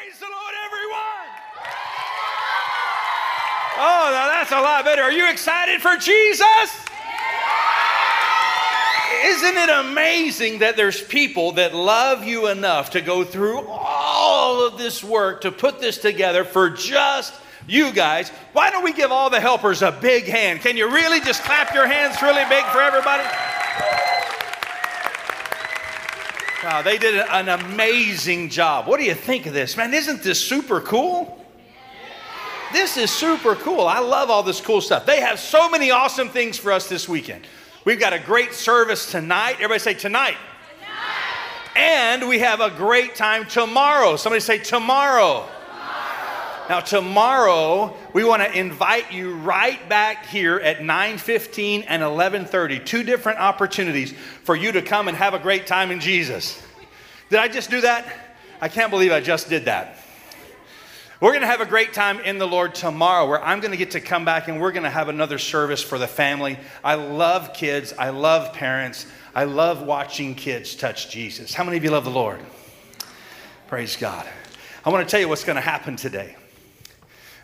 Praise the Lord, everyone. Oh, now that's a lot better. Are you excited for Jesus? Isn't it amazing that there's people that love you enough to go through all of this work to put this together for just you guys? Why don't we give all the helpers a big hand? Can you really just clap your hands really big for everybody? Wow, they did an amazing job. What do you think of this? Man, isn't this super cool? This is super cool. I love all this cool stuff. They have so many awesome things for us this weekend. We've got a great service tonight. Everybody say tonight. tonight. And we have a great time tomorrow. Somebody say tomorrow. Now, tomorrow, we want to invite you right back here at 9.15 and 11.30. Two different opportunities for you to come and have a great time in Jesus. Did I just do that? I can't believe I just did that. We're going to have a great time in the Lord tomorrow where I'm going to get to come back and we're going to have another service for the family. I love kids. I love parents. I love watching kids touch Jesus. How many of you love the Lord? Praise God. I want to tell you what's going to happen today.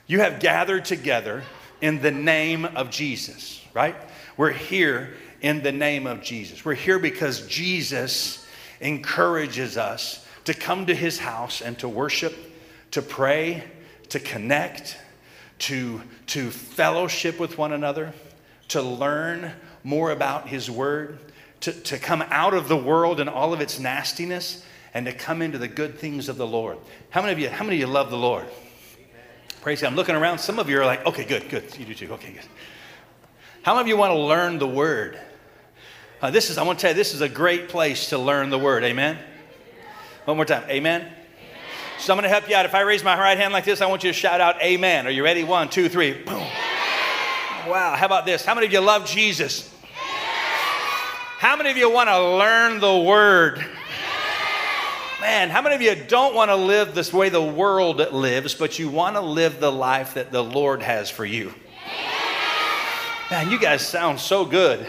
You have gathered together in the name of Jesus, right? We're here in the name of Jesus. We're here because Jesus encourages us to come to his house and to worship, to pray, to connect, to, to fellowship with one another, to learn more about his word, to, to come out of the world and all of its nastiness and to come into the good things of the Lord. How many of you, how many of you love the Lord? Praise God. I'm looking around. Some of you are like, okay, good, good. You do too. Okay, good. How many of you want to learn the word? Uh, this is, I want to tell you, this is a great place to learn the word. Amen? One more time. Amen? amen? So I'm going to help you out. If I raise my right hand like this, I want you to shout out amen. Are you ready? One, two, three. Boom. Amen. Wow. How about this? How many of you love Jesus? How many of you want to learn the word? Man, how many of you don't want to live this way the world lives, but you want to live the life that the Lord has for you? Man, you guys sound so good.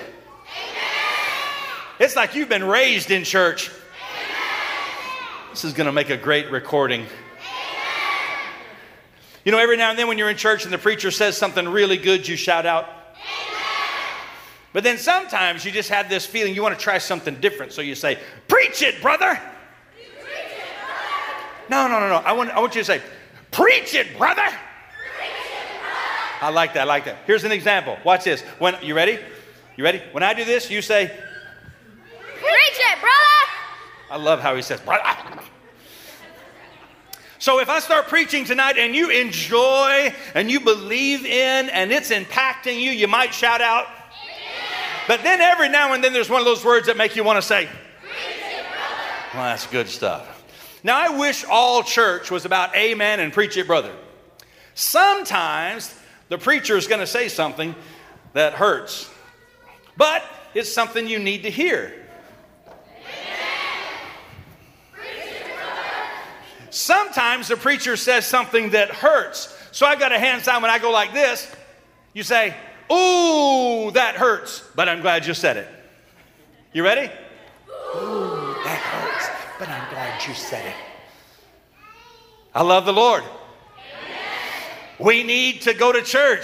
It's like you've been raised in church. This is going to make a great recording. You know, every now and then when you're in church and the preacher says something really good, you shout out. But then sometimes you just have this feeling you want to try something different. So you say, Preach it, brother. No, no, no, no. I want, I want you to say, Preach it, brother. Preach it, brother. I like that. I like that. Here's an example. Watch this. When you ready? You ready? When I do this, you say, Preach it, brother. I love how he says, brother. So if I start preaching tonight and you enjoy and you believe in and it's impacting you, you might shout out. But then every now and then there's one of those words that make you want to say, Preach it, brother. well, that's good stuff. Now, I wish all church was about amen and preach it, brother. Sometimes the preacher is going to say something that hurts, but it's something you need to hear. Sometimes the preacher says something that hurts. So I've got a hand sign when I go like this. You say, Ooh, that hurts, but I'm glad you said it. You ready? Ooh, that hurts, but I'm glad you said it. I love the Lord. We need to go to church.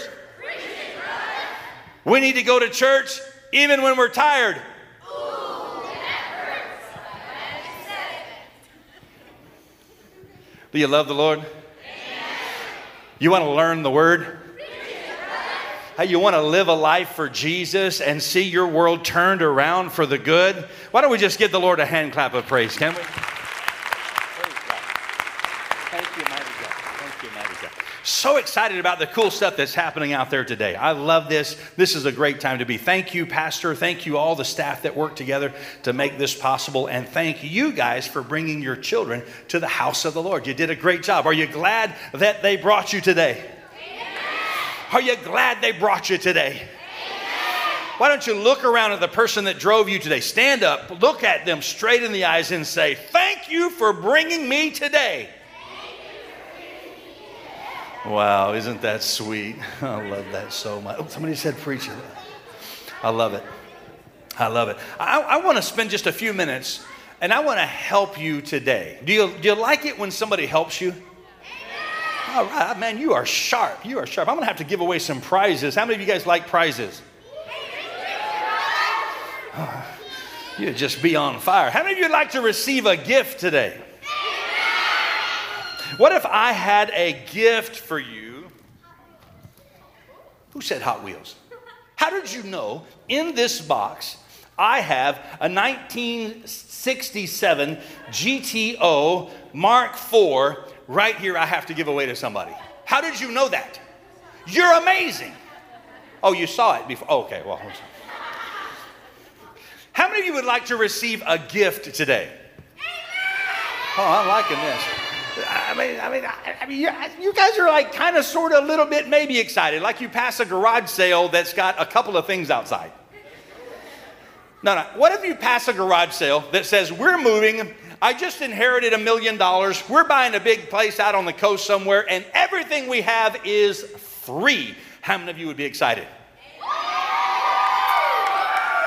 We need to go to church even when we're tired. Do you love the Lord? You want to learn the Word? How you want to live a life for Jesus and see your world turned around for the good? Why don't we just give the Lord a hand clap of praise, can we? So excited about the cool stuff that's happening out there today. I love this. This is a great time to be. Thank you, Pastor. Thank you, all the staff that work together to make this possible. And thank you guys for bringing your children to the house of the Lord. You did a great job. Are you glad that they brought you today? Are you glad they brought you today? Why don't you look around at the person that drove you today? Stand up, look at them straight in the eyes, and say, Thank you for bringing me today. Wow, isn't that sweet? I love that so much. Oh, somebody said preacher. I love it. I love it. I, I want to spend just a few minutes and I want to help you today. Do you, do you like it when somebody helps you? All right, man, you are sharp. You are sharp. I'm going to have to give away some prizes. How many of you guys like prizes? You'd just be on fire. How many of you like to receive a gift today? What if I had a gift for you? Who said Hot Wheels? How did you know in this box I have a 1967 GTO Mark IV right here I have to give away to somebody? How did you know that? You're amazing. Oh, you saw it before. Oh, okay, well. How many of you would like to receive a gift today? Oh, I'm liking this. I mean, I mean, I mean, you guys are like kind of, sort of, a little bit, maybe excited, like you pass a garage sale that's got a couple of things outside. No, no. What if you pass a garage sale that says, We're moving, I just inherited a million dollars, we're buying a big place out on the coast somewhere, and everything we have is free? How many of you would be excited?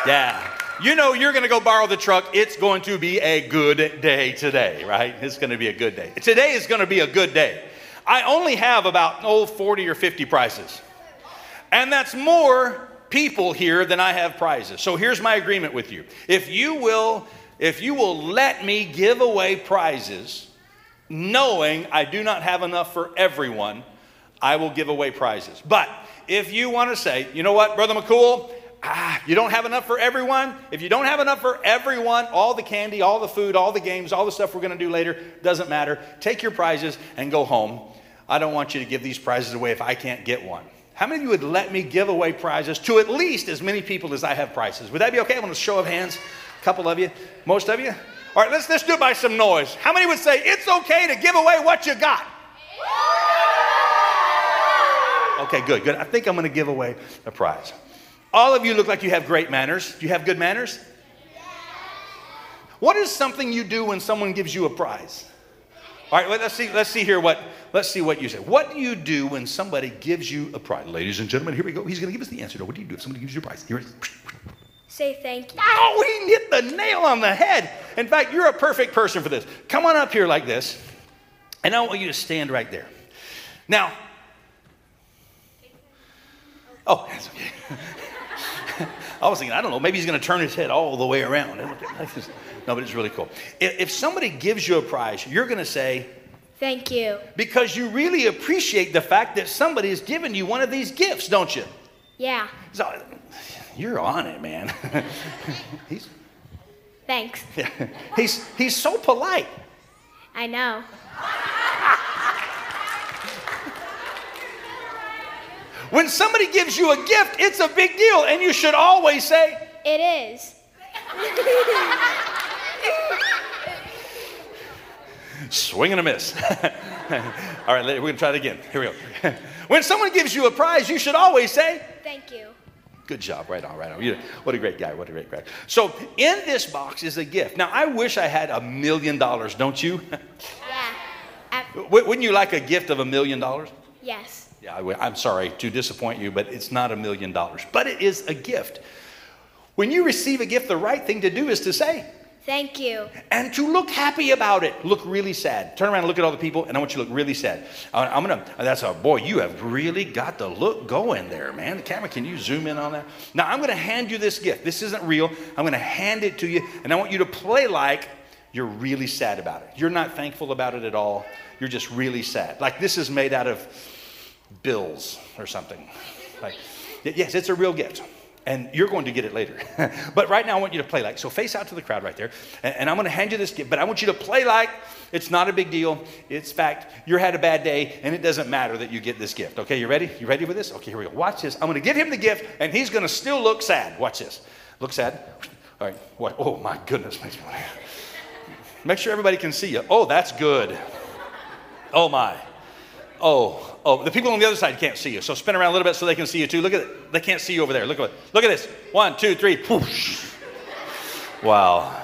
Yeah. You know you're going to go borrow the truck. It's going to be a good day today, right? It's going to be a good day. Today is going to be a good day. I only have about, oh, 40 or 50 prizes. And that's more people here than I have prizes. So here's my agreement with you. If you will, if you will let me give away prizes, knowing I do not have enough for everyone, I will give away prizes. But if you want to say, you know what, Brother McCool, ah, you don't have enough for everyone. If you don't have enough for everyone, all the candy, all the food, all the games, all the stuff we're going to do later, doesn't matter. Take your prizes and go home. I don't want you to give these prizes away if I can't get one. How many of you would let me give away prizes to at least as many people as I have prizes? Would that be okay? I want a show of hands. A couple of you, most of you. All right, let's, let's do it by some noise. How many would say it's okay to give away what you got? Okay, good, good. I think I'm going to give away a prize. All of you look like you have great manners. Do you have good manners? What is something you do when someone gives you a prize? All right, let's see. Let's see here what. Let's see what you say. What do you do when somebody gives you a prize, ladies and gentlemen? Here we go. He's going to give us the answer. What do you do if somebody gives you a prize? Here it is. Say thank you. Oh, he hit the nail on the head. In fact, you're a perfect person for this. Come on up here like this, and I want you to stand right there. Now. Oh, that's okay. I was thinking, I don't know, maybe he's going to turn his head all the way around. No, but it's really cool. If somebody gives you a prize, you're going to say, Thank you. Because you really appreciate the fact that somebody has given you one of these gifts, don't you? Yeah. So, you're on it, man. he's, Thanks. He's, he's so polite. I know. When somebody gives you a gift, it's a big deal, and you should always say, It is. Swing and a miss. All right, we're going to try it again. Here we go. when someone gives you a prize, you should always say, Thank you. Good job. Right on, right on. You, what a great guy. What a great guy. So, in this box is a gift. Now, I wish I had a million dollars, don't you? Yeah. Wouldn't you like a gift of a million dollars? Yes. Yeah, I, I'm sorry to disappoint you, but it's not a million dollars. But it is a gift. When you receive a gift, the right thing to do is to say, Thank you. And to look happy about it. Look really sad. Turn around and look at all the people, and I want you to look really sad. I'm gonna, that's a, boy, you have really got the look going there, man. The camera, can you zoom in on that? Now, I'm gonna hand you this gift. This isn't real. I'm gonna hand it to you, and I want you to play like you're really sad about it. You're not thankful about it at all. You're just really sad. Like this is made out of bills or something. Like, yes, it's a real gift and you're going to get it later. but right now, I want you to play like so. Face out to the crowd right there, and, and, I'm going to hand you this gift. But I want you to play like it's not a big deal. It's fact you had a bad day, and it doesn't matter that you get this gift. Okay, you ready? You ready for this? Okay, here we go. Watch this. I'm going to give him the gift, and he's going to still look sad. Watch this. Look sad. All right. What? Oh my goodness. Make sure everybody can see you. Oh, that's good. Oh my. Oh, oh, the people on the other side can't see you. So spin around a little bit so they can see you too. Look at it. They can't see you over there. Look at. Look at this. One, two, three. Whoosh. Wow.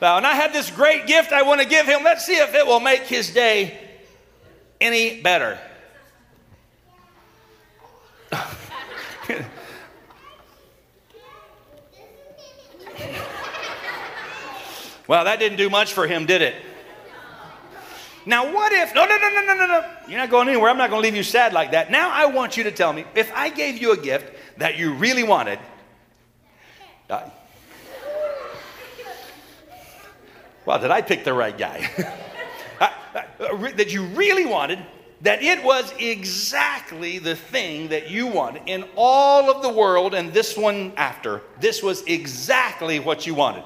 Now, and I have this great gift I want to give him. Let's see if it will make his day any better. well, that didn't do much for him, did it? Now, what if, no, no, no, no, no, no, no. You're not going anywhere. I'm not going to leave you sad like that. Now, I want you to tell me if I gave you a gift that you really wanted, uh, well, did I pick the right guy? Uh, uh, that you really wanted, that it was exactly the thing that you wanted in all of the world and this one after. This was exactly what you wanted.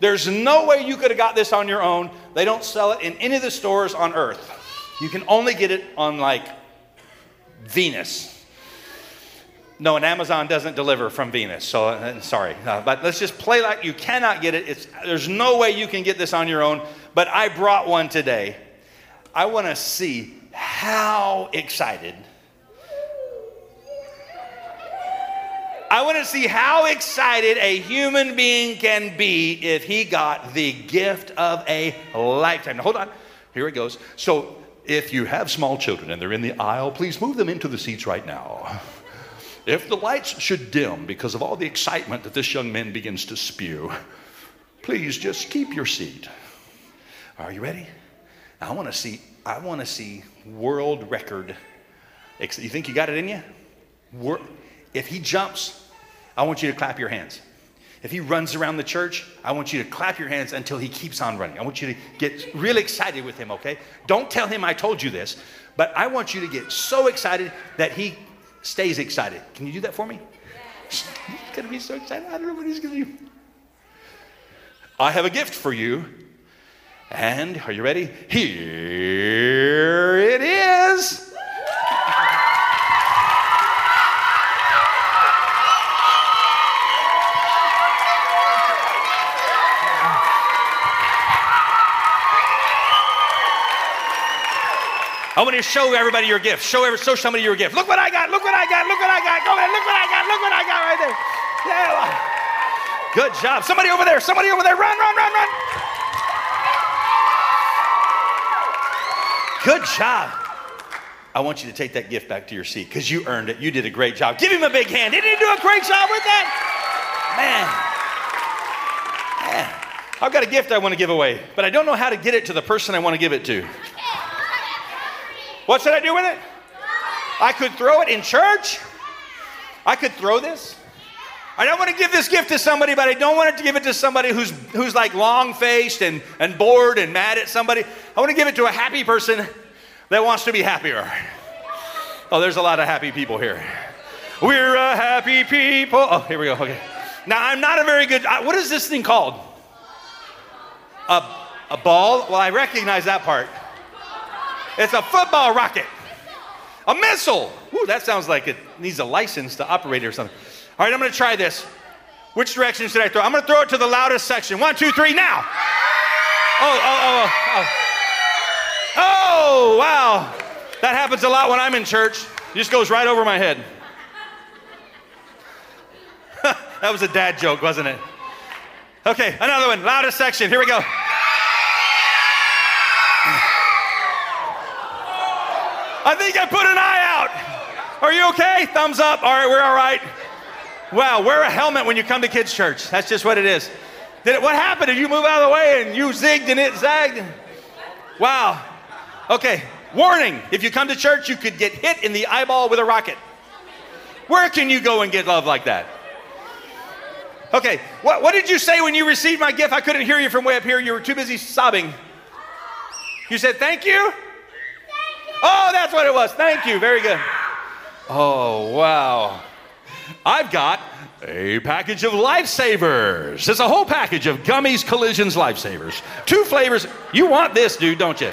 There's no way you could have got this on your own. They don't sell it in any of the stores on earth. You can only get it on like Venus. No, and Amazon doesn't deliver from Venus, so uh, sorry. Uh, but let's just play like you cannot get it. It's, there's no way you can get this on your own. But I brought one today. I want to see how excited. I want to see how excited a human being can be if he got the gift of a lifetime. Now, hold on. Here it goes. So, if you have small children and they're in the aisle, please move them into the seats right now. If the lights should dim because of all the excitement that this young man begins to spew, please just keep your seat. Are you ready? I want to see. I want to see world record. You think you got it in you? If he jumps, I want you to clap your hands. If he runs around the church, I want you to clap your hands until he keeps on running. I want you to get really excited with him, okay? Don't tell him I told you this, but I want you to get so excited that he stays excited. Can you do that for me? He's to be so excited. I don't know what he's to do. I have a gift for you. And are you ready? Here it is. I want to show everybody your gift. Show, every, show somebody your gift. Look what I got. Look what I got. Look what I got. Go ahead. Look what I got. Look what I got right there. Yeah. Good job. Somebody over there. Somebody over there. Run, run, run, run. Good job. I want you to take that gift back to your seat because you earned it. You did a great job. Give him a big hand. Didn't he do a great job with that? Man. Man. I've got a gift I want to give away, but I don't know how to get it to the person I want to give it to. What should I do with it? I could throw it in church. I could throw this. I don't want to give this gift to somebody, but I don't want to give it to somebody who's, who's like long faced and, and bored and mad at somebody. I want to give it to a happy person that wants to be happier. Oh, there's a lot of happy people here. We're a happy people. Oh, here we go. Okay. Now, I'm not a very good. What is this thing called? A, a ball? Well, I recognize that part. It's a football rocket. A missile. Ooh, that sounds like it needs a license to operate it or something. All right, I'm going to try this. Which direction should I throw? I'm going to throw it to the loudest section. One, two, three, now. Oh, oh, oh, oh, oh. Oh, wow. That happens a lot when I'm in church. It just goes right over my head. that was a dad joke, wasn't it? Okay, another one. Loudest section. Here we go. I think I put an eye out. Are you okay? Thumbs up. All right, we're all right. Wow, wear a helmet when you come to kids' church. That's just what it is. Did it, what happened? Did you move out of the way and you zigged and it zagged? Wow. Okay, warning. If you come to church, you could get hit in the eyeball with a rocket. Where can you go and get love like that? Okay, what, what did you say when you received my gift? I couldn't hear you from way up here. You were too busy sobbing. You said, Thank you? Oh, that's what it was. Thank you. Very good. Oh, wow. I've got a package of lifesavers. It's a whole package of gummies, collisions, lifesavers. Two flavors. You want this, dude, don't you?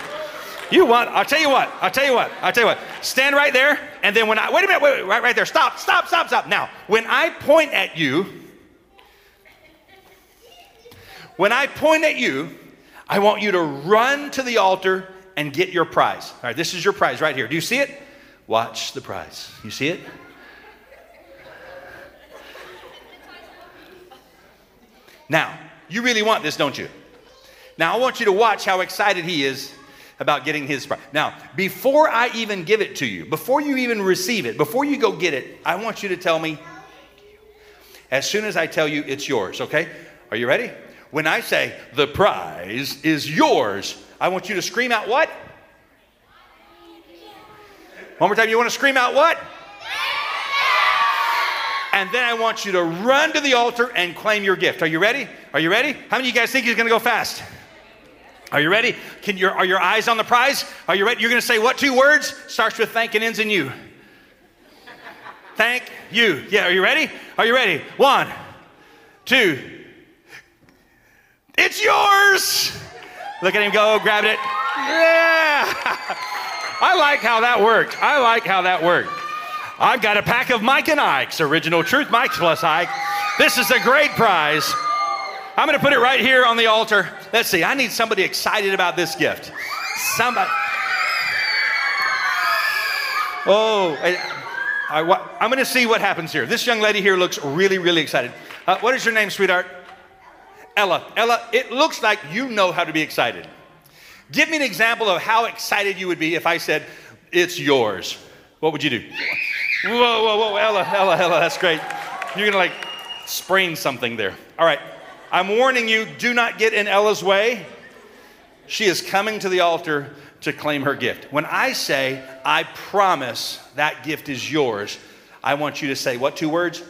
You want, I'll tell you what, I'll tell you what, I'll tell you what. Stand right there, and then when I, wait a minute, wait, right, right there. Stop, stop, stop, stop. Now, when I point at you, when I point at you, I want you to run to the altar and get your prize. All right, this is your prize right here. Do you see it? Watch the prize. You see it? Now, you really want this, don't you? Now, I want you to watch how excited he is about getting his prize. Now, before I even give it to you, before you even receive it, before you go get it, I want you to tell me as soon as I tell you it's yours, okay? Are you ready? When I say the prize is yours, I want you to scream out what? One more time. You want to scream out what? And then I want you to run to the altar and claim your gift. Are you ready? Are you ready? How many of you guys think he's going to go fast? Are you ready? Can your, are your eyes on the prize? Are you ready? You're going to say what two words? Starts with thank and ends in you. Thank you. Yeah, are you ready? Are you ready? One, two. It's yours. Look at him go, grab it. Yeah. I like how that worked. I like how that worked. I've got a pack of Mike and Ike's original Truth Mike plus Ike. This is a great prize. I'm going to put it right here on the altar. Let's see. I need somebody excited about this gift. Somebody. Oh, I, am going to see what happens here. This young lady here looks really, really excited. Uh, what is your name, sweetheart? Ella. Ella, it looks like you know how to be excited. Give me an example of how excited you would be if I said, It's yours. What would you do? Whoa, whoa, whoa, Ella, Ella, Ella, that's great. You're gonna like sprain something there. All right, I'm warning you do not get in Ella's way. She is coming to the altar to claim her gift. When I say, I promise that gift is yours, I want you to say what two words?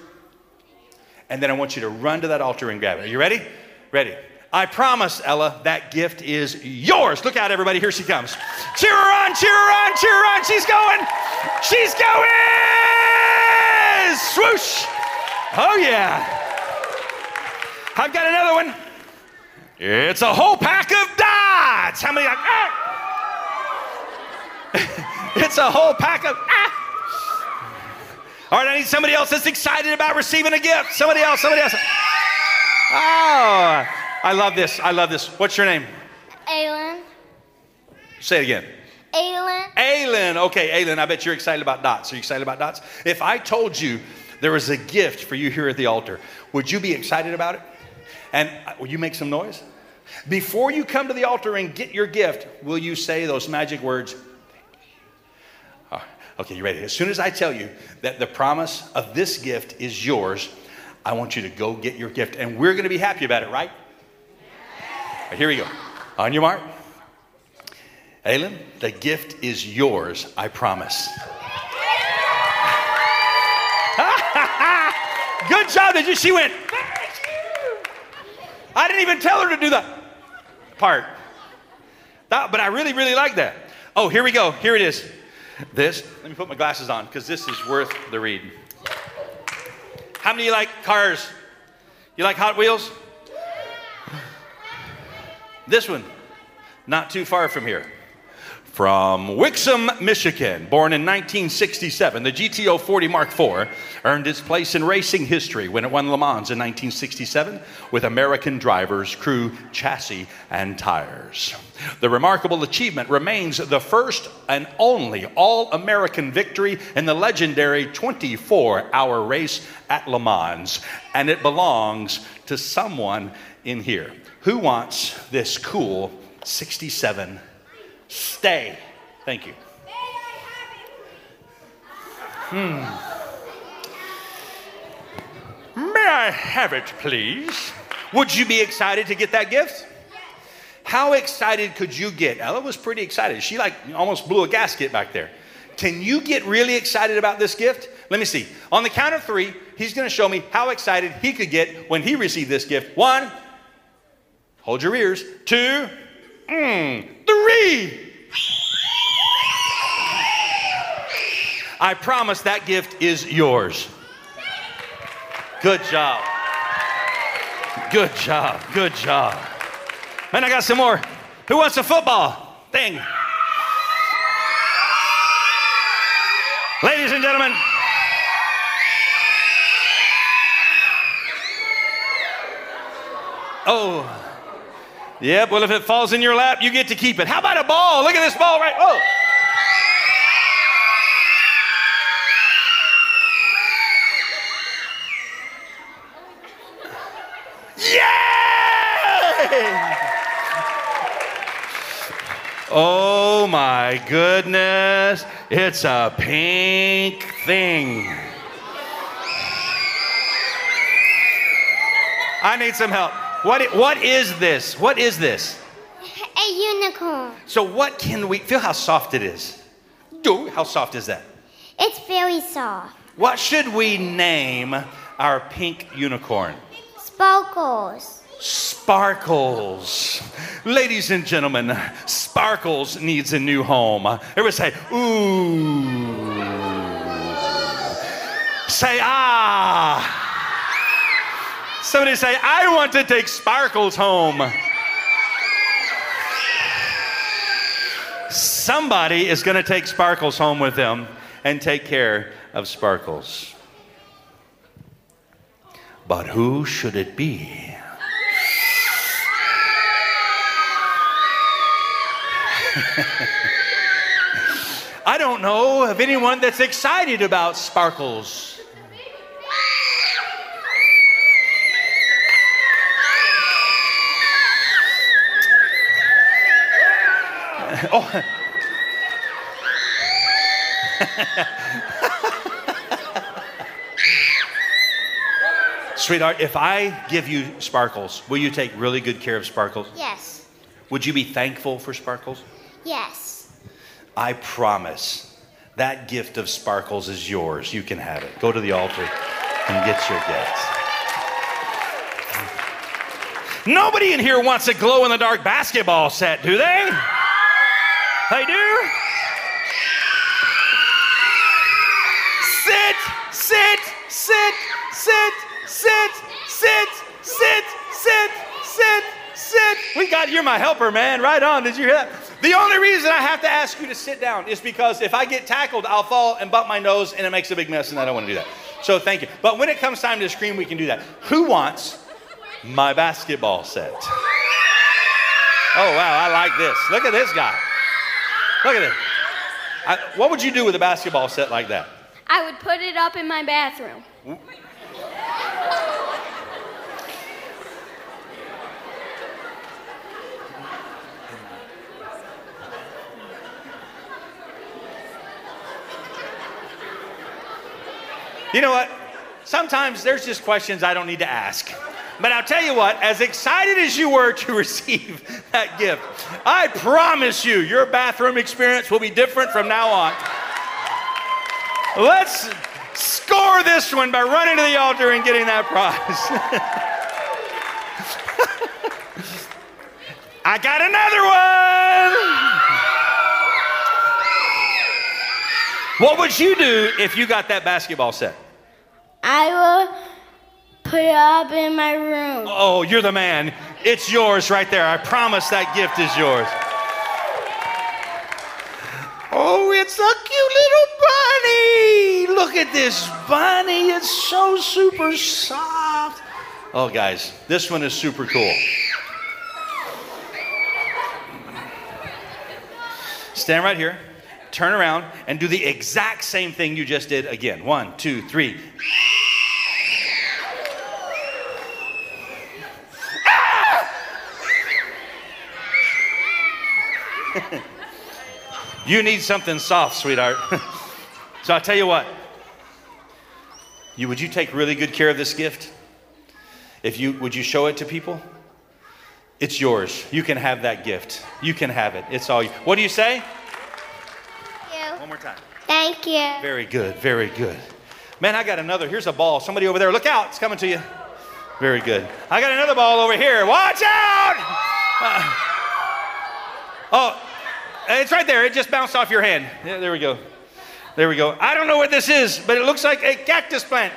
And then I want you to run to that altar and grab it. Are you ready? Ready. I promise, Ella, that gift is yours. Look out, everybody. Here she comes. Cheer her on, cheer her on, cheer her on. She's going. She's going. Swoosh. Oh, yeah. I've got another one. It's a whole pack of dots. How many? Ah. it's a whole pack of. Ah. All right, I need somebody else that's excited about receiving a gift. Somebody else, somebody else. Oh, I love this. I love this. What's your name? Aylin. Say it again. Aylin. Aylin. Okay, Aylin, I bet you're excited about dots. Are you excited about dots? If I told you there was a gift for you here at the altar, would you be excited about it? And uh, will you make some noise? Before you come to the altar and get your gift, will you say those magic words? Oh, okay, you ready? As soon as I tell you that the promise of this gift is yours, I want you to go get your gift. And we're going to be happy about it, right? here we go. On your mark. Aylin, the gift is yours, I promise. Good job. Did you? She went, I didn't even tell her to do that part. That, but I really, really like that. Oh, here we go. Here it is. This, let me put my glasses on because this is worth the read. How many like cars? You like Hot Wheels? This one, not too far from here. From Wixom, Michigan, born in 1967, the GT40 Mark IV earned its place in racing history when it won Le Mans in 1967 with American drivers, crew, chassis, and tires. The remarkable achievement remains the first and only all American victory in the legendary 24 hour race at Le Mans, and it belongs to someone in here. Who wants this cool 67 Stay. Thank you. Hmm. May I have it, please? Would you be excited to get that gift? How excited could you get? Ella was pretty excited. She like almost blew a gasket back there. Can you get really excited about this gift? Let me see. On the count of three, he's going to show me how excited he could get when he received this gift. One, hold your ears. Two, mm, three. I promise that gift is yours. Good job. Good job. Good job. And I got some more. Who wants a football thing? Ladies and gentlemen, oh, Yep, well, if it falls in your lap, you get to keep it. How about a ball? Look at this ball right. Oh. Yay! Oh my goodness. It's a pink thing. I need some help. What, what is this? What is this? A unicorn. So, what can we feel how soft it is? Do how soft is that? It's very soft. What should we name our pink unicorn? Sparkles. Sparkles. Ladies and gentlemen, Sparkles needs a new home. Everybody say, ooh. Say, ah. Somebody say, I want to take Sparkles home. Somebody is going to take Sparkles home with them and take care of Sparkles. But who should it be? I don't know of anyone that's excited about Sparkles. Oh. Sweetheart, if I give you sparkles, will you take really good care of sparkles? Yes. Would you be thankful for sparkles? Yes. I promise that gift of sparkles is yours. You can have it. Go to the altar and get your gift. Nobody in here wants a glow in the dark basketball set, do they? They do? Sit, sit, sit, sit, sit, sit, sit, sit, sit, sit. We got you're my helper, man. Right on. Did you hear that? The only reason I have to ask you to sit down is because if I get tackled, I'll fall and bump my nose and it makes a big mess, and I don't want to do that. So thank you. But when it comes time to scream, we can do that. Who wants my basketball set? Oh wow, I like this. Look at this guy. Look at this. I, what would you do with a basketball set like that? I would put it up in my bathroom. You know what? Sometimes there's just questions I don't need to ask. But I'll tell you what, as excited as you were to receive that gift, I promise you, your bathroom experience will be different from now on. Let's score this one by running to the altar and getting that prize. I got another one. What would you do if you got that basketball set? I will put it up in my room. Oh, you're the man. It's yours right there. I promise that gift is yours. Oh, it's a cute little bunny. Look at this bunny. It's so super soft. Oh, guys, this one is super cool. Stand right here, turn around, and do the exact same thing you just did again. One, two, three. you need something soft, sweetheart. so I'll tell you what. You would you take really good care of this gift? If you would you show it to people? It's yours. You can have that gift. You can have it. It's all you. What do you say? Thank you. One more time. Thank you. Very good. Very good. Man, I got another. Here's a ball. Somebody over there. Look out. It's coming to you. Very good. I got another ball over here. Watch out! Uh, oh, it's right there. It just bounced off your hand. Yeah, there we go. There we go. I don't know what this is, but it looks like a cactus plant.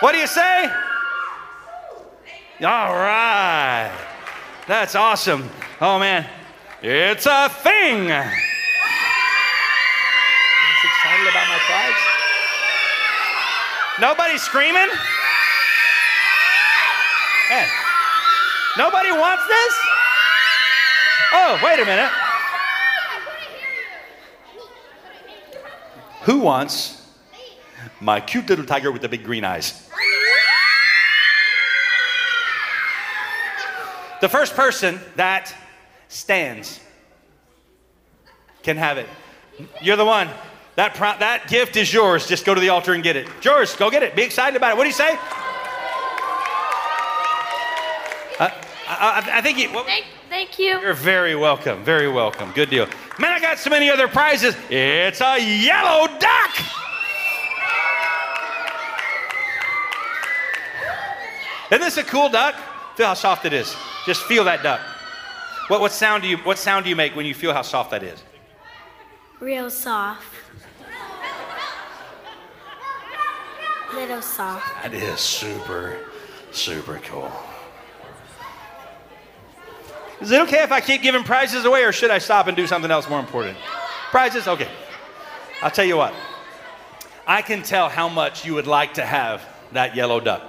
What do you say? All right. That's awesome. Oh, man. It's a thing. Just excited about my prize. Nobody screaming? Man. Nobody wants this? Oh, wait a minute. Who wants my cute little tiger with the big green eyes? The first person that stands can have it. You're the one That, pro- that gift is yours. Just go to the altar and get it. Yours. Go get it. Be excited about it. What do you say? Uh, I, I, I think you. What, Thank, thank you. you're very welcome. Very welcome. Good deal. Man, I got so many other prizes. It's a yellow duck. Isn't this a cool duck? Feel how soft it is. Just feel that duck. What, what sound do you what sound do you make when you feel how soft that is? Real soft. Little soft. That is super, super cool. Is it okay if I keep giving prizes away, or should I stop and do something else more important? Prizes? Okay. I'll tell you what. I can tell how much you would like to have that yellow duck.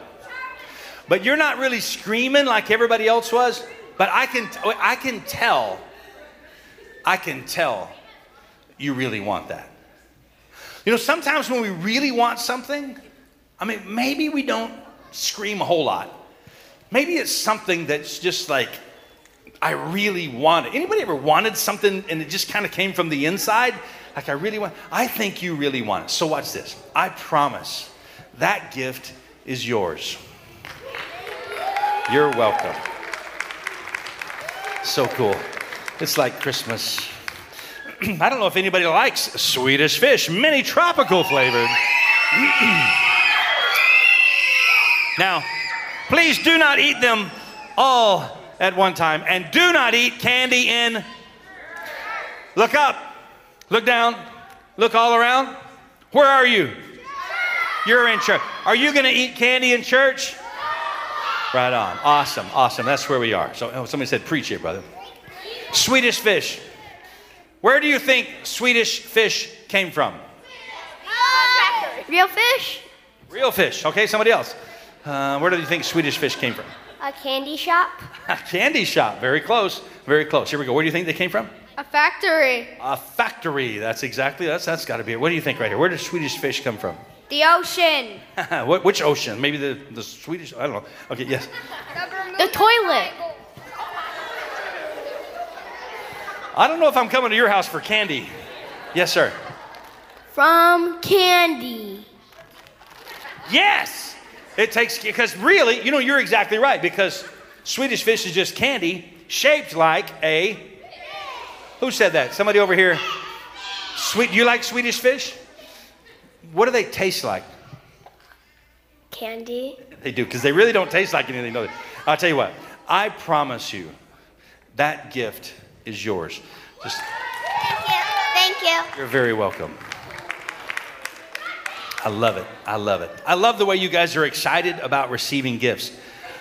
But you're not really screaming like everybody else was. But I can, I can tell, I can tell you really want that. You know, sometimes when we really want something, I mean, maybe we don't scream a whole lot. Maybe it's something that's just like, I really want it. Anybody ever wanted something and it just kind of came from the inside? Like, I really want I think you really want it. So, watch this. I promise that gift is yours. You're welcome. So cool. It's like Christmas. I don't know if anybody likes Swedish fish, mini tropical flavored. now, please do not eat them all at one time and do not eat candy in. Look up, look down, look all around. Where are you? You're in church. Are you going to eat candy in church? Right on. Awesome. Awesome. That's where we are. So oh, somebody said, preach it, brother. Swedish fish. Where do you think Swedish fish came from? Real fish? Real fish. Okay, somebody else. Uh, where do you think Swedish fish came from? A candy shop? A candy shop. Very close. Very close. Here we go. Where do you think they came from? A factory. A factory. That's exactly. That's that's got to be it. What do you think right here? Where did Swedish fish come from? The ocean. what, which ocean? Maybe the, the Swedish. I don't know. Okay. Yes. The toilet. I don't know if I'm coming to your house for candy. Yes, sir. From candy. Yes. It takes because really, you know, you're exactly right because Swedish fish is just candy shaped like a. Who said that? Somebody over here. Sweet. You like Swedish fish? What do they taste like? Candy. They do because they really don't taste like anything. Other. I'll tell you what. I promise you, that gift is yours. Just Thank you. Thank you. You're very welcome. I love it. I love it. I love the way you guys are excited about receiving gifts.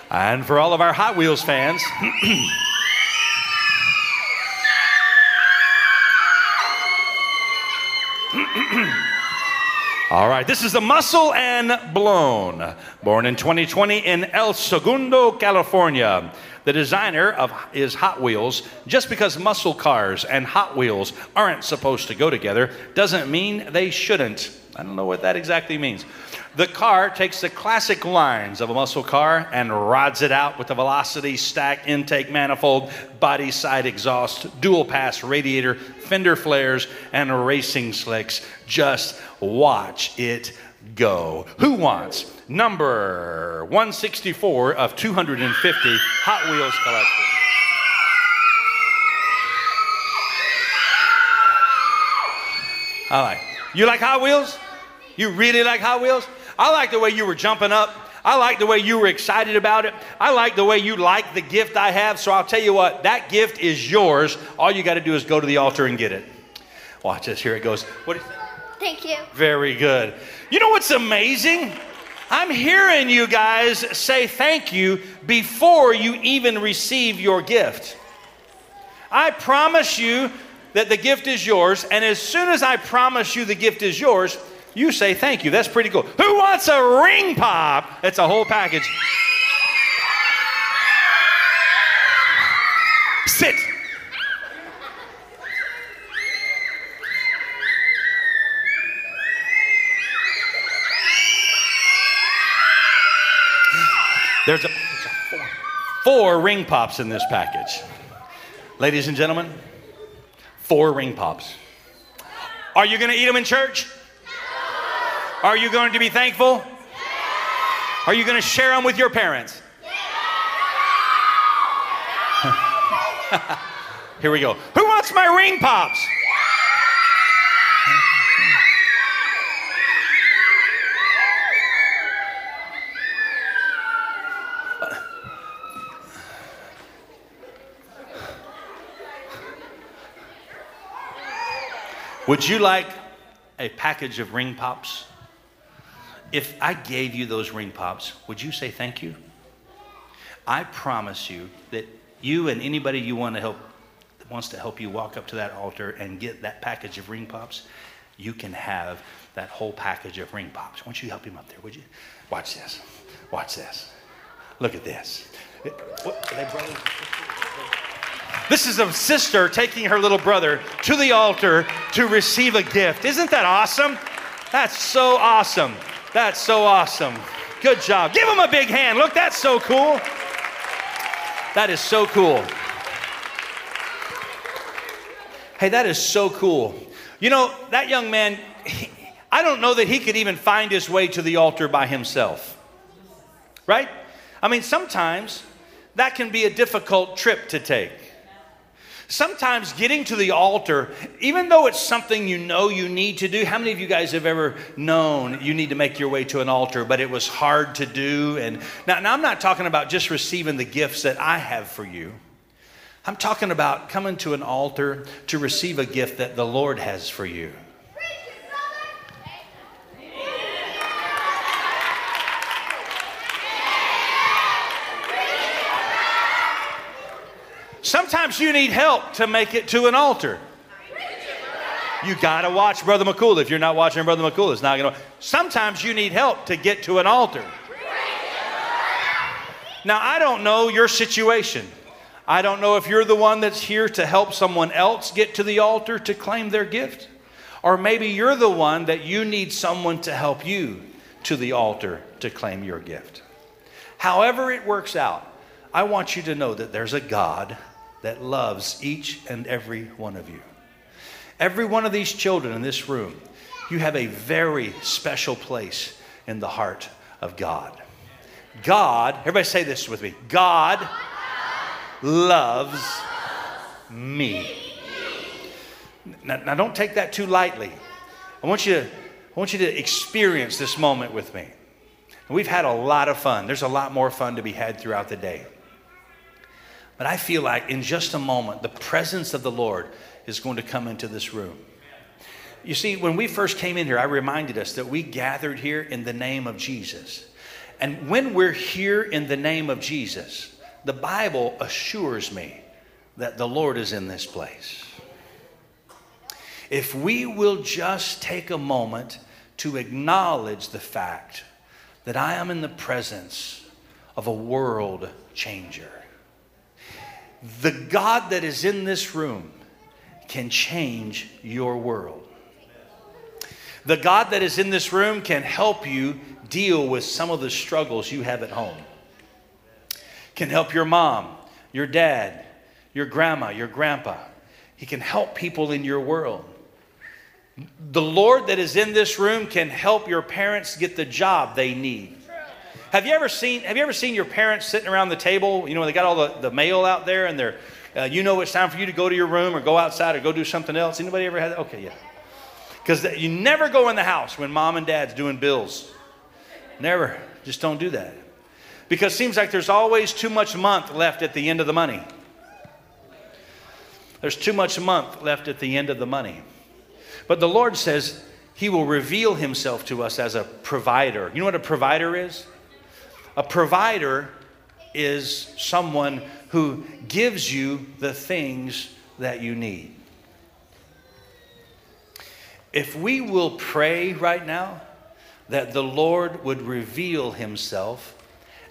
And for all of our Hot Wheels fans, All right, this is the Muscle and Blown, born in 2020 in El Segundo, California. The designer of is Hot Wheels. Just because muscle cars and Hot Wheels aren't supposed to go together doesn't mean they shouldn't. I don't know what that exactly means. The car takes the classic lines of a muscle car and rods it out with a velocity stack intake manifold, body side exhaust, dual pass radiator, fender flares, and racing slicks. Just watch it go. Who wants number 164 of 250 Hot Wheels collection? All right. You like Hot Wheels? You really like Hot Wheels? I like the way you were jumping up. I like the way you were excited about it. I like the way you like the gift I have. So I'll tell you what, that gift is yours. All you got to do is go to the altar and get it. Watch this. Here it goes. What is Thank you. Very good. You know what's amazing? I'm hearing you guys say thank you before you even receive your gift. I promise you that the gift is yours, and as soon as I promise you the gift is yours, you say thank you. That's pretty cool. Who wants a ring pop? It's a whole package. Sit. There's a, there's a four, four ring pops in this package. Ladies and gentlemen, four ring pops. Are you going to eat them in church? Are you going to be thankful? Are you going to share them with your parents? Here we go. Who wants my ring pops? Would you like a package of ring pops? If I gave you those ring pops, would you say thank you? I promise you that you and anybody you want to help wants to help you walk up to that altar and get that package of ring pops, you can have that whole package of ring pops. Why don't you help him up there, would you? Watch this. Watch this. Look at this. They? This is a sister taking her little brother to the altar to receive a gift. Isn't that awesome? That's so awesome. That's so awesome. Good job. Give him a big hand. Look, that's so cool. That is so cool. Hey, that is so cool. You know, that young man, he, I don't know that he could even find his way to the altar by himself. Right? I mean, sometimes that can be a difficult trip to take. Sometimes getting to the altar, even though it's something you know you need to do, how many of you guys have ever known you need to make your way to an altar, but it was hard to do? And now, now I'm not talking about just receiving the gifts that I have for you. I'm talking about coming to an altar to receive a gift that the Lord has for you. Sometimes you need help to make it to an altar. You got to watch Brother McCool. If you're not watching Brother McCool, it's not to. Sometimes you need help to get to an altar. Now, I don't know your situation. I don't know if you're the one that's here to help someone else get to the altar to claim their gift. Or maybe you're the one that you need someone to help you to the altar to claim your gift. However, it works out, I want you to know that there's a God that loves each and every one of you. Every one of these children in this room, you have a very special place in the heart of God. God, everybody say this with me God loves me. Now, now, don't take that too lightly. I want you to, I want you to experience this moment with me. We've had a lot of fun. There's a lot more fun to be had throughout the day. But I feel like in just a moment, the presence of the Lord is going to come into this room. You see, when we first came in here, I reminded us that we gathered here in the name of Jesus. And when we're here in the name of Jesus, the Bible assures me that the Lord is in this place. If we will just take a moment to acknowledge the fact that I am in the presence of a world changer the God that is in this room can change your world. The God that is in this room can help you deal with some of the struggles you have at home. Can help your mom, your dad, your grandma, your grandpa. He can help people in your world. The Lord that is in this room can help your parents get the job they need. Have you ever seen Have you ever seen your parents sitting around the table? You know, they got all the, the mail out there, and they're, uh, you know, it's time for you to go to your room or go outside or go do something else. Anybody ever had that? Okay, yeah. Because you never go in the house when mom and dad's doing bills. Never. Just don't do that. Because it seems like there's always too much month left at the end of the money. There's too much month left at the end of the money. But the Lord says He will reveal Himself to us as a provider. You know what a provider is? A provider is someone who gives you the things that you need. If we will pray right now that the Lord would reveal himself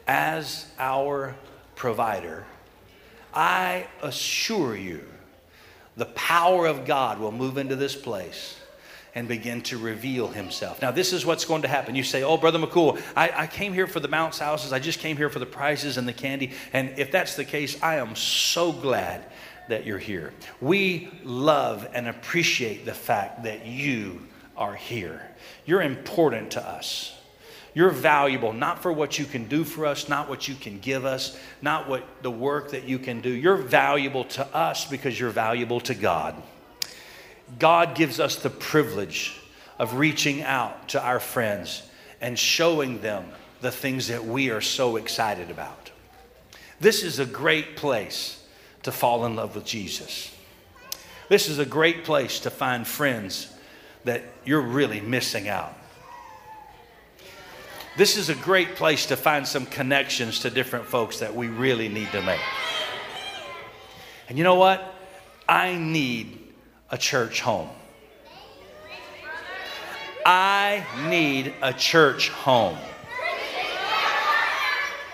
as our provider, I assure you the power of God will move into this place and begin to reveal himself. Now, this is what's going to happen. You say, Oh, Brother McCool, I, I came here for the Mounts houses. I just came here for the prizes and the candy. And if that's the case, I am so glad that you're here. We love and appreciate the fact that you are here. You're important to us. You're valuable, not for what you can do for us, not what you can give us, not what the work that you can do. You're valuable to us because you're valuable to God. God gives us the privilege of reaching out to our friends and showing them the things that we are so excited about. This is a great place to fall in love with Jesus. This is a great place to find friends that you're really missing out. This is a great place to find some connections to different folks that we really need to make. And you know what? I need a church home. I need a church home.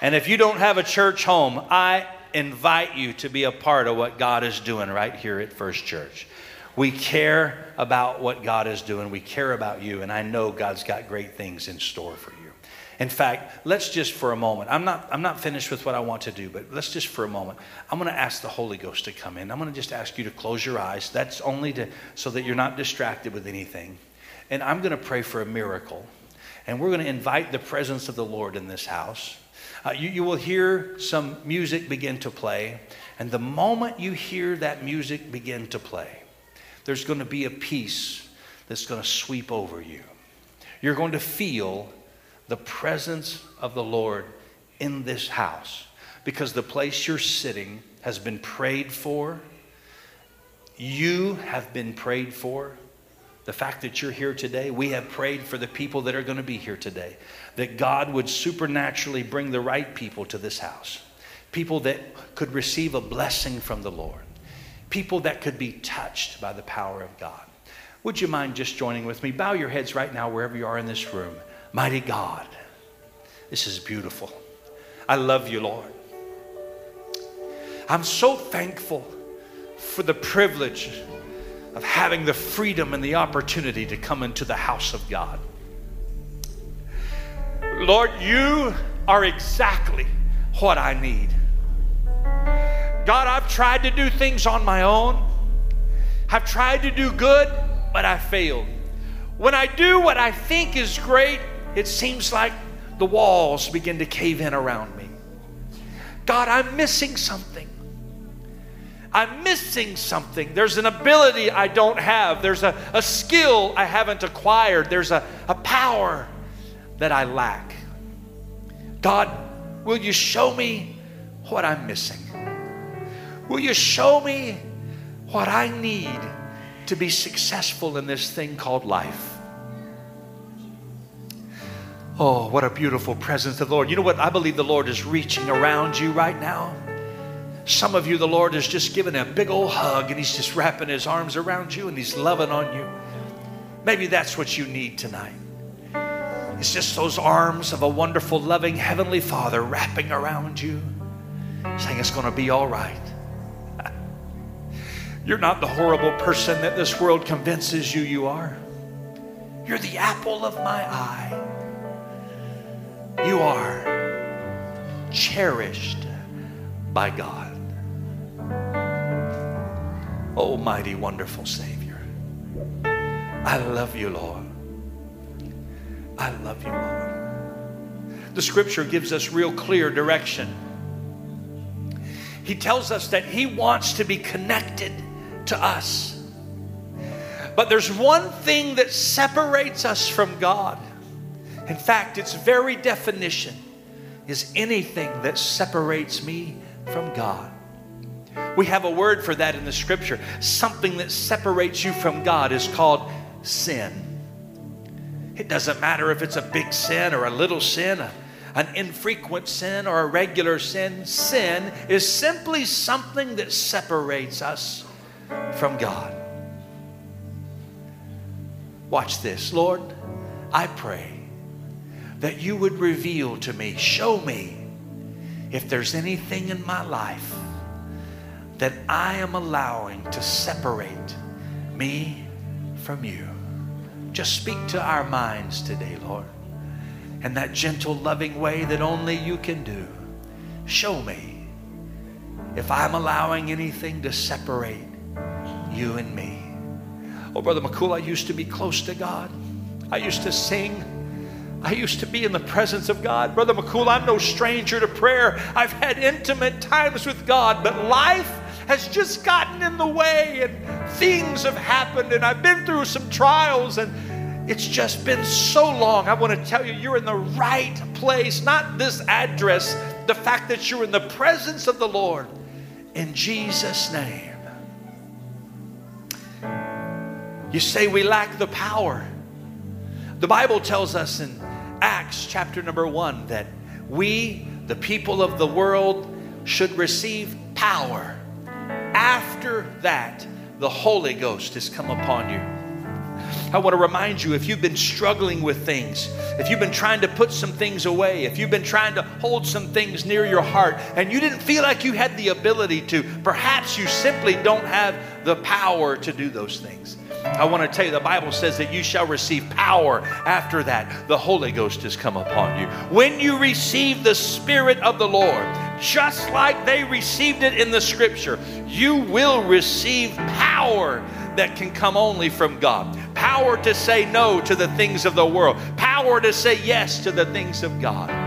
And if you don't have a church home, I invite you to be a part of what God is doing right here at First Church. We care about what God is doing. We care about you, and I know God's got great things in store for you. In fact, let's just for a moment, I'm not, I'm not finished with what I want to do, but let's just for a moment, I'm going to ask the Holy Ghost to come in. I'm going to just ask you to close your eyes. That's only to, so that you're not distracted with anything. And I'm going to pray for a miracle. And we're going to invite the presence of the Lord in this house. Uh, you, you will hear some music begin to play. And the moment you hear that music begin to play, there's going to be a peace that's going to sweep over you. You're going to feel the presence of the Lord in this house because the place you're sitting has been prayed for. You have been prayed for. The fact that you're here today, we have prayed for the people that are going to be here today, that God would supernaturally bring the right people to this house, people that could receive a blessing from the Lord, people that could be touched by the power of God. Would you mind just joining with me? Bow your heads right now, wherever you are in this room. Mighty God, this is beautiful. I love you, Lord. I'm so thankful for the privilege of having the freedom and the opportunity to come into the house of God. Lord, you are exactly what I need. God, I've tried to do things on my own. I've tried to do good, but I failed. When I do what I think is great, it seems like the walls begin to cave in around me. God, I'm missing something. I'm missing something. There's an ability I don't have. There's a, a skill I haven't acquired. There's a, a power that I lack. God, will you show me what I'm missing? Will you show me what I need to be successful in this thing called life? Oh, what a beautiful presence of the Lord. You know what? I believe the Lord is reaching around you right now. Some of you, the Lord is just giving a big old hug and He's just wrapping His arms around you and He's loving on you. Maybe that's what you need tonight. It's just those arms of a wonderful, loving Heavenly Father wrapping around you, saying it's going to be all right. You're not the horrible person that this world convinces you you are. You're the apple of my eye. You are cherished by God. Almighty, wonderful Savior. I love you, Lord. I love you, Lord. The scripture gives us real clear direction. He tells us that He wants to be connected to us. But there's one thing that separates us from God. In fact, its very definition is anything that separates me from God. We have a word for that in the scripture. Something that separates you from God is called sin. It doesn't matter if it's a big sin or a little sin, a, an infrequent sin or a regular sin. Sin is simply something that separates us from God. Watch this. Lord, I pray that you would reveal to me, show me if there's anything in my life that I am allowing to separate me from you. Just speak to our minds today, Lord, in that gentle, loving way that only you can do. Show me if I'm allowing anything to separate you and me. Oh, Brother McCool, I used to be close to God. I used to sing. I used to be in the presence of God. Brother McCool, I'm no stranger to prayer. I've had intimate times with God, but life has just gotten in the way and things have happened and I've been through some trials and it's just been so long. I want to tell you, you're in the right place, not this address, the fact that you're in the presence of the Lord. In Jesus' name. You say we lack the power. The Bible tells us in Acts chapter number one that we, the people of the world, should receive power. After that, the Holy Ghost has come upon you. I want to remind you if you've been struggling with things, if you've been trying to put some things away, if you've been trying to hold some things near your heart and you didn't feel like you had the ability to, perhaps you simply don't have the power to do those things. I want to tell you, the Bible says that you shall receive power after that. The Holy Ghost has come upon you. When you receive the Spirit of the Lord, just like they received it in the scripture, you will receive power that can come only from God. Power to say no to the things of the world, power to say yes to the things of God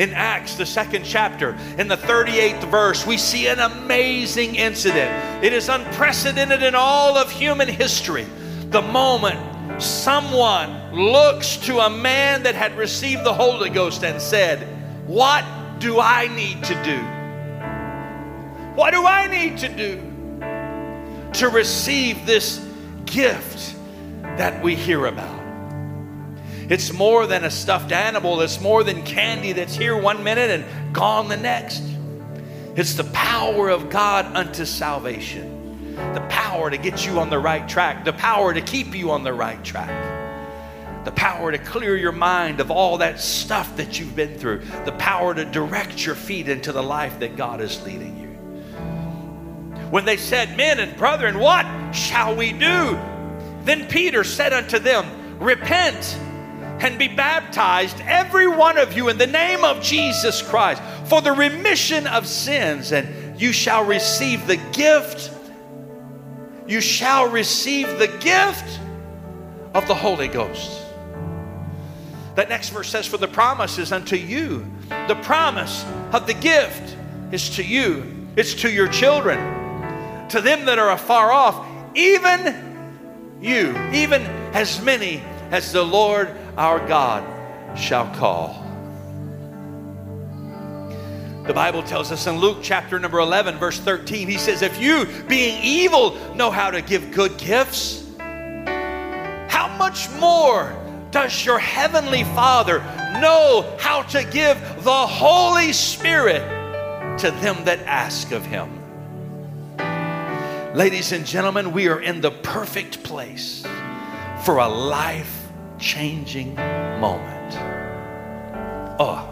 in Acts, the second chapter, in the 38th verse, we see an amazing incident. It is unprecedented in all of human history. The moment someone looks to a man that had received the Holy Ghost and said, What do I need to do? What do I need to do to receive this gift that we hear about? It's more than a stuffed animal, it's more than candy that's here one minute and gone the next. It's the power of God unto salvation, the power to get you on the right track, the power to keep you on the right track the power to clear your mind of all that stuff that you've been through, the power to direct your feet into the life that God is leading you. When they said, Men and brethren, what shall we do? Then Peter said unto them, Repent and be baptized, every one of you, in the name of Jesus Christ for the remission of sins, and you shall receive the gift. You shall receive the gift of the Holy Ghost. That next verse says, For the promise is unto you. The promise of the gift is to you, it's to your children, to them that are afar off, even you, even as many as the Lord our God shall call. The Bible tells us in Luke chapter number 11, verse 13, he says, If you, being evil, know how to give good gifts, how much more does your heavenly Father know how to give the Holy Spirit to them that ask of him? Ladies and gentlemen, we are in the perfect place for a life changing moment. Oh,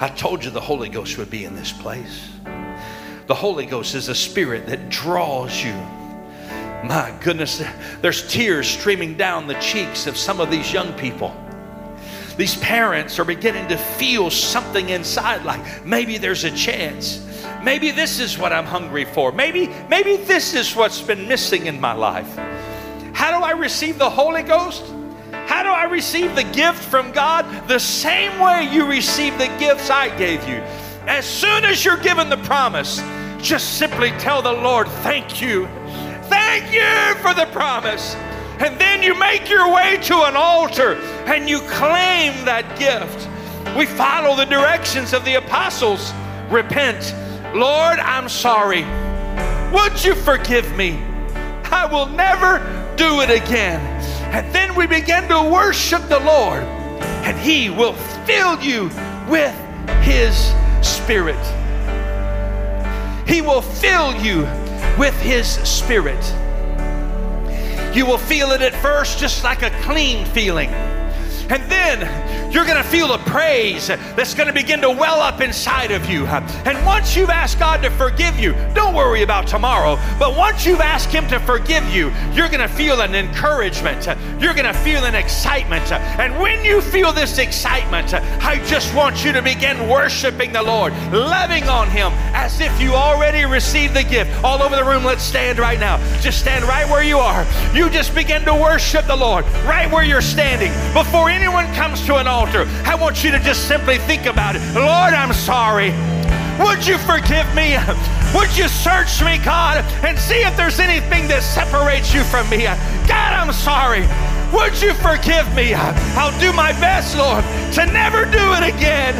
I told you the Holy Ghost would be in this place. The Holy Ghost is a spirit that draws you. My goodness, there's tears streaming down the cheeks of some of these young people. These parents are beginning to feel something inside like maybe there's a chance. Maybe this is what I'm hungry for. Maybe maybe this is what's been missing in my life. How do I receive the Holy Ghost? How do I receive the gift from God? The same way you received the gifts I gave you. As soon as you're given the promise, just simply tell the Lord, Thank you. Thank you for the promise. And then you make your way to an altar and you claim that gift. We follow the directions of the apostles. Repent. Lord, I'm sorry. Would you forgive me? I will never do it again. And then we begin to worship the Lord, and He will fill you with His Spirit. He will fill you with His Spirit. You will feel it at first just like a clean feeling. And then You're going to feel a praise that's going to begin to well up inside of you. And once you've asked God to forgive you, don't worry about tomorrow, but once you've asked Him to forgive you, you're going to feel an encouragement. You're going to feel an excitement. And when you feel this excitement, I just want you to begin worshiping the Lord, loving on Him as if you already received the gift. All over the room, let's stand right now. Just stand right where you are. You just begin to worship the Lord right where you're standing. Before anyone comes to an altar, I want you to just simply think about it. Lord, I'm sorry. Would you forgive me? Would you search me, God, and see if there's anything that separates you from me? God, I'm sorry. Would you forgive me? I'll do my best, Lord, to never do it again.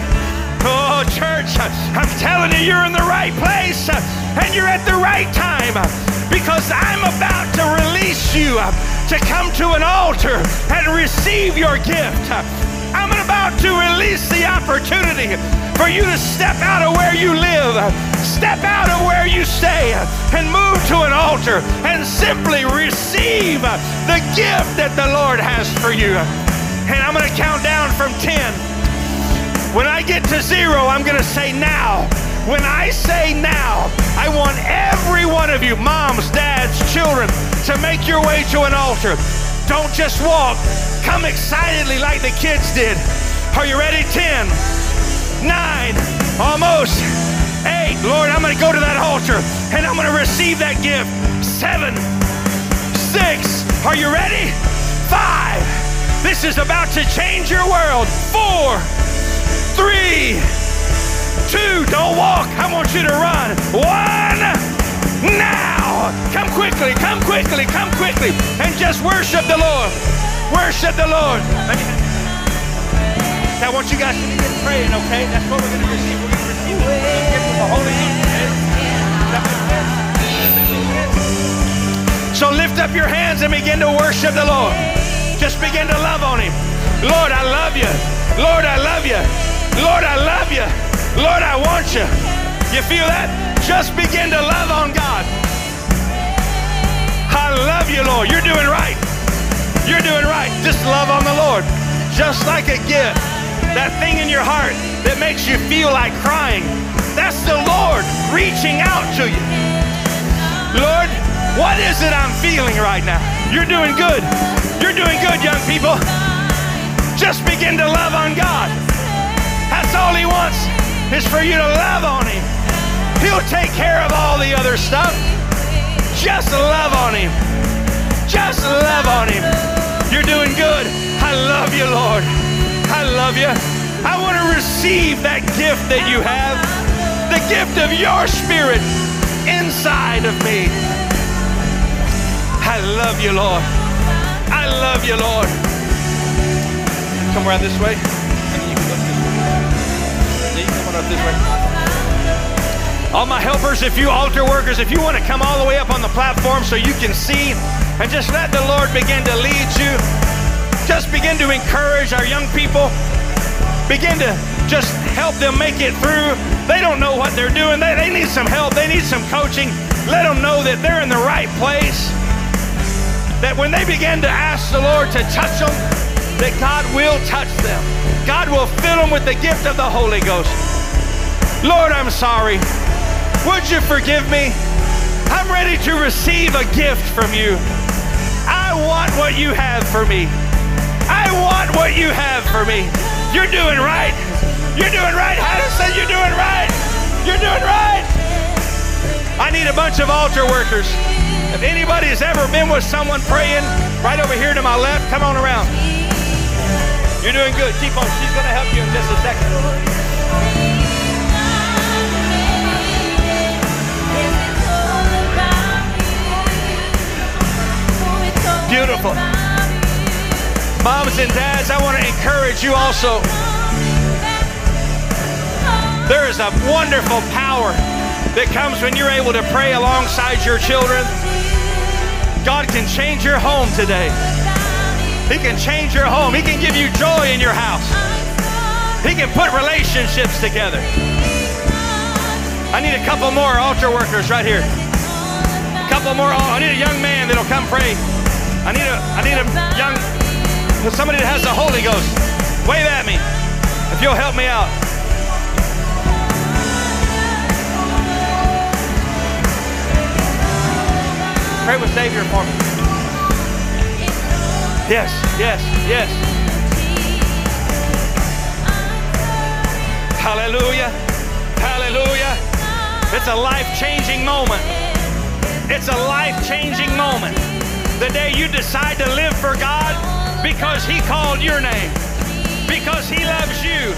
Oh, church, I'm telling you, you're in the right place and you're at the right time because I'm about to release you to come to an altar and receive your gift. I'm about to release the opportunity for you to step out of where you live, step out of where you stay, and move to an altar and simply receive the gift that the Lord has for you. And I'm going to count down from 10. When I get to zero, I'm going to say now. When I say now, I want every one of you, moms, dads, children, to make your way to an altar. Don't just walk, come excitedly like the kids did. Are you ready? 10 nine, almost eight. Lord, I'm going to go to that altar and I'm going to receive that gift. Seven, six. Are you ready? Five. This is about to change your world. Four, three, two. Don't walk. I want you to run. One. Now. Come quickly. Come quickly. Come quickly. And just worship the Lord. Worship the Lord. I want you guys to begin praying, okay? That's what we're going to receive. We're going to receive the gift of the Holy Ghost. So lift up your hands and begin to worship the Lord. Just begin to love on Him. Lord, I love you. Lord, I love you. Lord, I love you. Lord, I want you. You feel that? Just begin to love on God. I love you, Lord. You're doing right. You're doing right. Just love on the Lord. Just like a gift that thing in your heart that makes you feel like crying. That's the Lord reaching out to you. Lord, what is it I'm feeling right now? You're doing good. You're doing good, young people. Just begin to love on God. That's all He wants is for you to love on Him. He'll take care of all the other stuff. Just love on Him. Just love on Him. You're doing good. I love you, Lord. I love you. I want to receive that gift that you have, the gift of your spirit inside of me. I love you, Lord. I love you, Lord. Come around this way. All my helpers, if you altar workers, if you want to come all the way up on the platform so you can see and just let the Lord begin to lead you just begin to encourage our young people. Begin to just help them make it through. They don't know what they're doing. They, they need some help. They need some coaching. Let them know that they're in the right place. That when they begin to ask the Lord to touch them, that God will touch them. God will fill them with the gift of the Holy Ghost. Lord, I'm sorry. Would you forgive me? I'm ready to receive a gift from you. I want what you have for me. I want what you have for me. You're doing right. You're doing right. Addison, you're doing right. You're doing right. I need a bunch of altar workers. If anybody has ever been with someone praying, right over here to my left, come on around. You're doing good. Keep on. She's going to help you in just a second. Beautiful. Moms and dads, I want to encourage you also. There is a wonderful power that comes when you're able to pray alongside your children. God can change your home today. He can change your home. He can give you joy in your house. He can put relationships together. I need a couple more altar workers right here. A couple more. Oh, I need a young man that'll come pray. I need a I need a young somebody that has the Holy Ghost. Wave at me if you'll help me out. Pray with Savior for me. Yes, yes, yes. Hallelujah. Hallelujah. It's a life changing moment. It's a life changing moment. The day you decide to live for God because He called your name, because He loves you,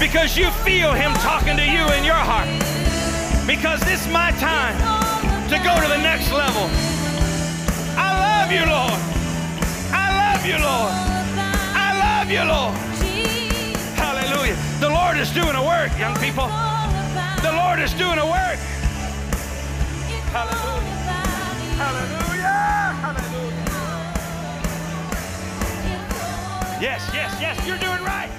because you feel Him talking to you in your heart, because this is my time to go to the next level. I love you, Lord. You, Lord. I love you, Lord. Hallelujah. The Lord is doing a work, young people. The Lord is doing a work. Hallelujah. Hallelujah. Hallelujah. Yes, yes, yes, you're doing right.